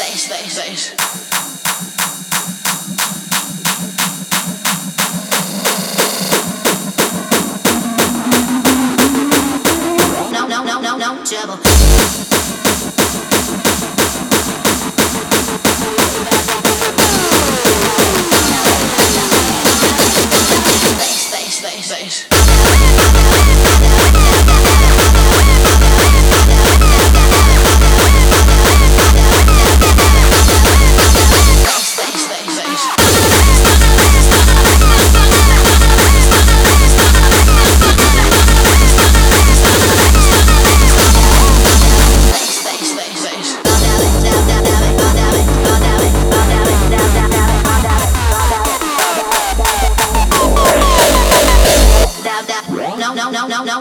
bass, bass, bass.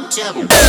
Trouble.